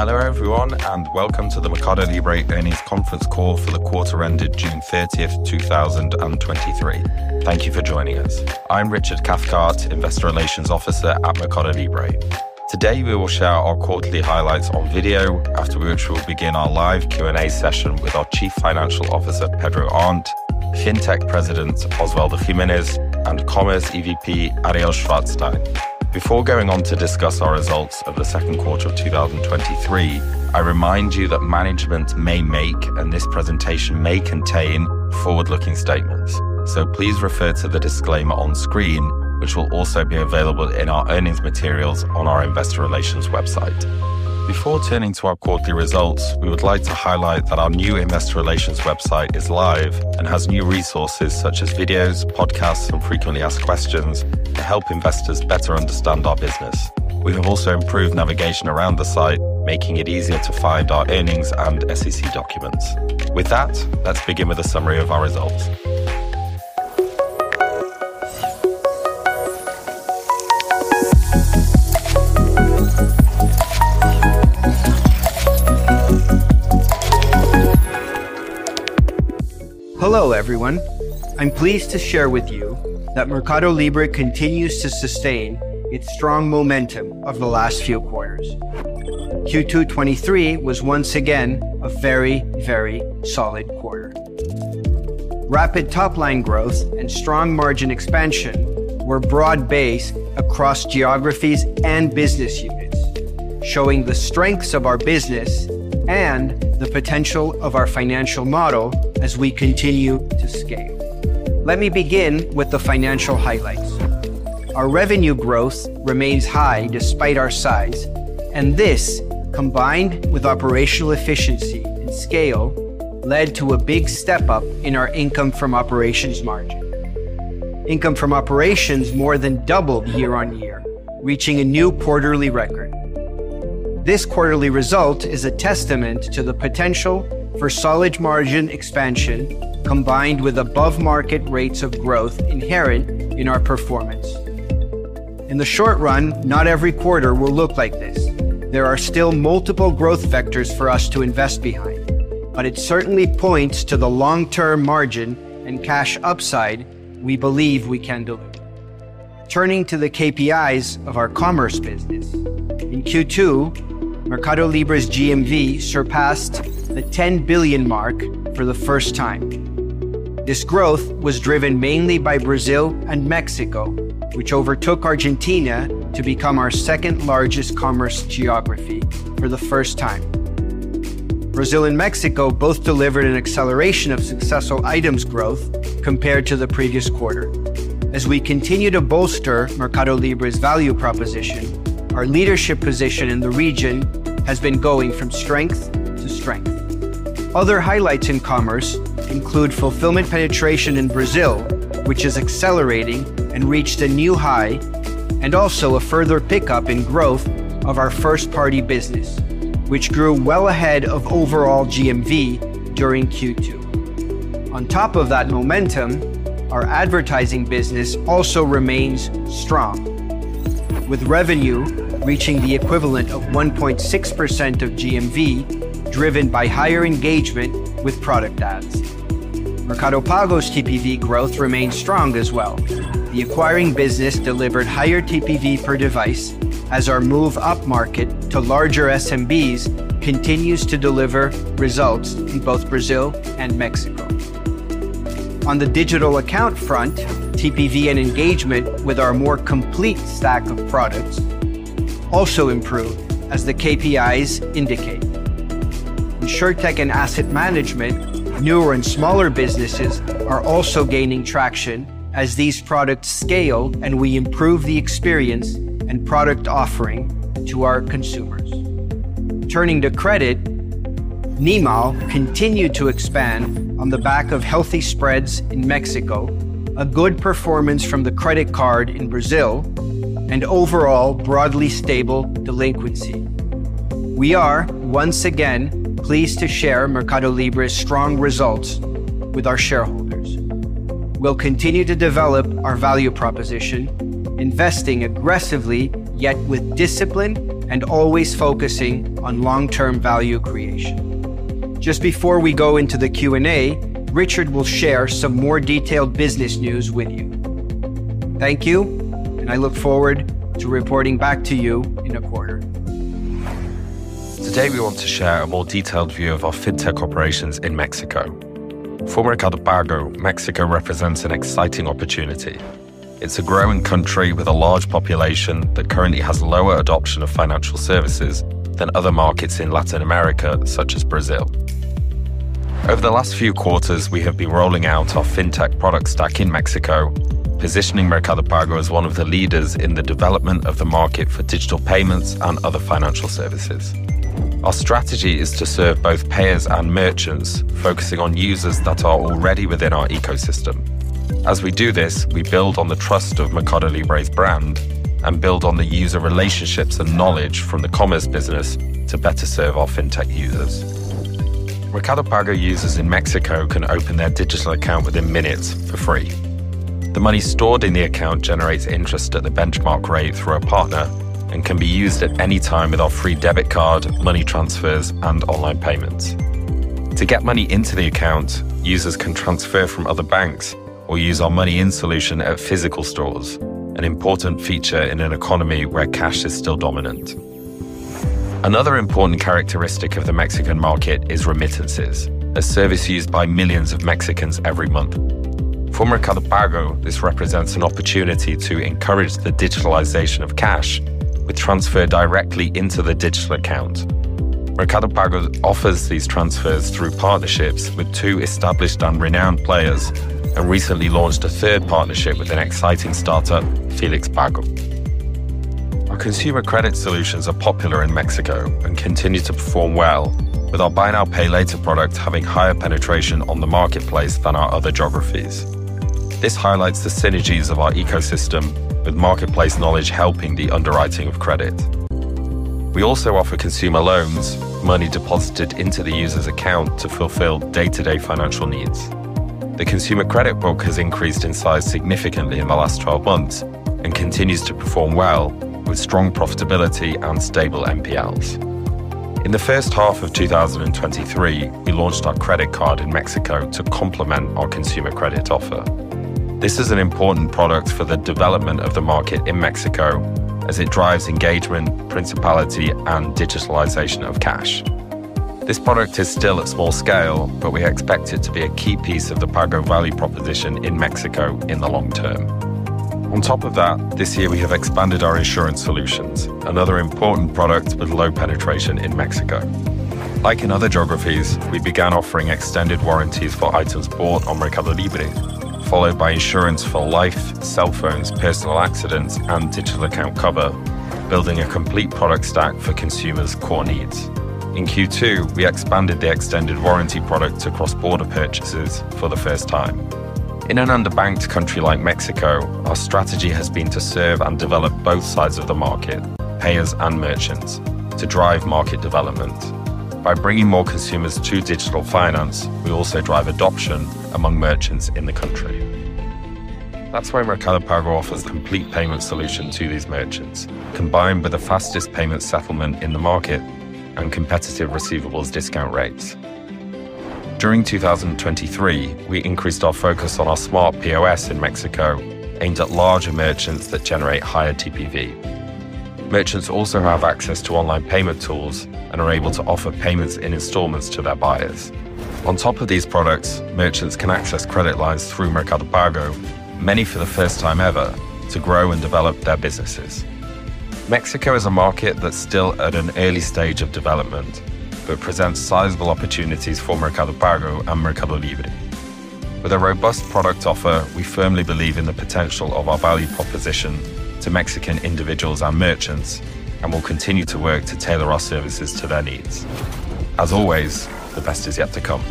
Hello, everyone, and welcome to the Mercado Libre earnings conference call for the quarter ended June 30th, 2023. Thank you for joining us. I'm Richard Cathcart, Investor Relations Officer at Mercado Libre. Today, we will share our quarterly highlights on video, after which we'll begin our live Q&A session with our Chief Financial Officer, Pedro Arnt, FinTech President, Osvaldo Jimenez, and Commerce EVP, Ariel Szwarcstein. Before going on to discuss our results of the second quarter of 2023, I remind you that management may make, and this presentation may contain, forward-looking statements. So please refer to the disclaimer on screen, which will also be available in our earnings materials on our investor relations website. Before turning to our quarterly results, we would like to highlight that our new investor relations website is live and has new resources such as videos, podcasts, and frequently asked questions to help investors better understand our business. We have also improved navigation around the site, making it easier to find our earnings and SEC documents. With that, let's begin with a summary of our results. Hello, everyone. I'm pleased to share with you that Mercado Libre continues to sustain its strong momentum of the last few quarters. Q2 2023 was once again a very, very solid quarter. Rapid top-line growth and strong margin expansion were broad-based across geographies and business units, showing the strengths of our business and the potential of our financial model as we continue to scale. Let me begin with the financial highlights. Our revenue growth remains high despite our size, and this, combined with operational efficiency and scale, led to a big step up in our income from operations margin. Income from operations more than doubled year-on-year, reaching a new quarterly record. This quarterly result is a testament to the potential for solid margin expansion, combined with above-market rates of growth inherent in our performance. In the short run, not every quarter will look like this. There are still multiple growth vectors for us to invest behind, but it certainly points to the long-term margin and cash upside we believe we can deliver. Turning to the KPIs of our commerce business. In Q2, Mercado Libre's GMV surpassed the 10 billion mark for the first time. This growth was driven mainly by Brazil and Mexico, which overtook Argentina to become our second-largest commerce geography for the first time. Brazil and Mexico both delivered an acceleration of successful items growth compared to the previous quarter. As we continue to bolster Mercado Libre's value proposition, our leadership position in the region has been going from strength to strength. Other highlights in commerce include fulfillment penetration in Brazil, which is accelerating and reached a new high, and also a further pickup in growth of our first-party business, which grew well ahead of overall GMV during Q2. On top of that momentum, our advertising business also remains strong, with revenue reaching the equivalent of 1.6% of GMV, driven by higher engagement with product ads. Mercado Pago's TPV growth remains strong as well. The acquiring business delivered higher TPV per device as our move upmarket to larger SMBs continues to deliver results in both Brazil and Mexico. On the digital account front, TPV and engagement with our more complete stack of products also improved, as the KPIs indicate. Insurtech and asset management, newer and smaller businesses are also gaining traction as these products scale and we improve the experience and product offering to our consumers. Turning to credit, NIMAL continued to expand on the back of healthy spreads in Mexico, a good performance from the credit card in Brazil, and overall broadly stable delinquency. We are, once again, pleased to share Mercado Libre's strong results with our shareholders. We'll continue to develop our value proposition, investing aggressively, yet with discipline and always focusing on long-term value creation. Just before we go into the Q&A, Richard will share some more detailed business news with you. Thank you, and I look forward to reporting back to you in a quarter. Today, we want to share a more detailed view of our fintech operations in Mexico. For Mercado Pago, Mexico represents an exciting opportunity. It's a growing country with a large population that currently has lower adoption of financial services than other markets in Latin America, such as Brazil. Over the last few quarters, we have been rolling out our fintech product stack in Mexico, positioning Mercado Pago as one of the leaders in the development of the market for digital payments and other financial services. Our strategy is to serve both payers and merchants, focusing on users that are already within our ecosystem. As we do this, we build on the trust of Mercado Libre's brand and build on the user relationships and knowledge from the commerce business to better serve our fintech users. Mercado Pago users in Mexico can open their digital account within minutes for free. The money stored in the account generates interest at the benchmark rate through a partner and can be used at any time with our free debit card, money transfers, and online payments. To get money into the account, users can transfer from other banks or use our money in solution at physical stores, an important feature in an economy where cash is still dominant. Another important characteristic of the Mexican market is remittances, a service used by millions of Mexicans every month. For Mercado Pago, this represents an opportunity to encourage the digitalization of cash with transfer directly into the digital account. Mercado Pago offers these transfers through partnerships with two established and renowned players and recently launched a third partnership with an exciting startup, Felix Pago. Our consumer credit solutions are popular in Mexico and continue to perform well, with our Buy Now Pay Later product having higher penetration on the marketplace than our other geographies. This highlights the synergies of our ecosystem with marketplace knowledge helping the underwriting of credit. We also offer consumer loans, money deposited into the user's account to fulfill day to day financial needs. The consumer credit book has increased in size significantly in the last 12 months and continues to perform well with strong profitability and stable NPLs. In the first half of 2023, we launched our credit card in Mexico to complement our consumer credit offer. This is an important product for the development of the market in Mexico as it drives engagement, principality, and digitalization of cash. This product is still at small scale, but we expect it to be a key piece of the Pago value proposition in Mexico in the long term. On top of that, this year we have expanded our insurance solutions, another important product with low penetration in Mexico. Like in other geographies, we began offering extended warranties for items bought on Mercado Libre, followed by insurance for life, cell phones, personal accidents, and digital account cover, building a complete product stack for consumers' core needs. In Q2, we expanded the extended warranty product to cross border purchases for the first time. In an underbanked country like Mexico, our strategy has been to serve and develop both sides of the market, payers and merchants, to drive market development. By bringing more consumers to digital finance, we also drive adoption among merchants in the country. That's why Mercado Pago offers a complete payment solution to these merchants, combined with the fastest payment settlement in the market and competitive receivables discount rates. During 2023, we increased our focus on our smart POS in Mexico, aimed at larger merchants that generate higher TPV. Merchants also have access to online payment tools and are able to offer payments in installments to their buyers. On top of these products, merchants can access credit lines through Mercado Pago, many for the first time ever, to grow and develop their businesses. Mexico is a market that's still at an early stage of development, but presents sizable opportunities for Mercado Pago and Mercado Libre. With a robust product offer, we firmly believe in the potential of our value proposition to Mexican individuals and merchants, and will continue to work to tailor our services to their needs. As always, the best is yet to come.